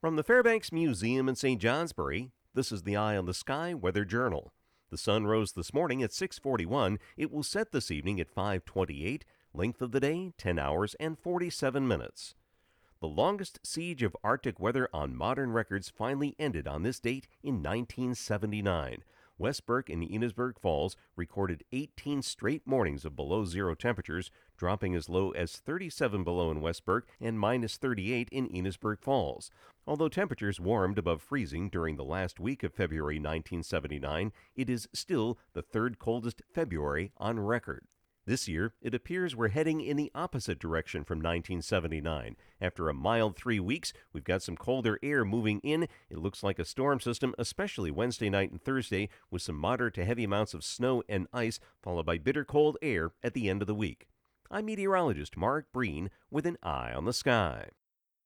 From the Fairbanks Museum in St. Johnsbury, this is the Eye on the Sky Weather Journal. The sun rose this morning at 6:41. It will set this evening at 5:28. Length of the day 10 hours and 47 minutes. The longest siege of Arctic weather on modern records finally ended on this date in 1979. West Burke and Enosburg Falls recorded 18 straight mornings of below zero temperatures, dropping as low as 37 below in West Burke and minus 38 in Enosburg Falls. Although temperatures warmed above freezing during the last week of February 1979, it is still the third coldest February on record. This year, it appears we're heading in the opposite direction from 1979. After a mild three weeks, we've got some colder air moving in. It looks like a storm system, especially Wednesday night and Thursday, with some moderate to heavy amounts of snow and ice, followed by bitter cold air at the end of the week. I'm meteorologist Mark Breen with an eye on the sky.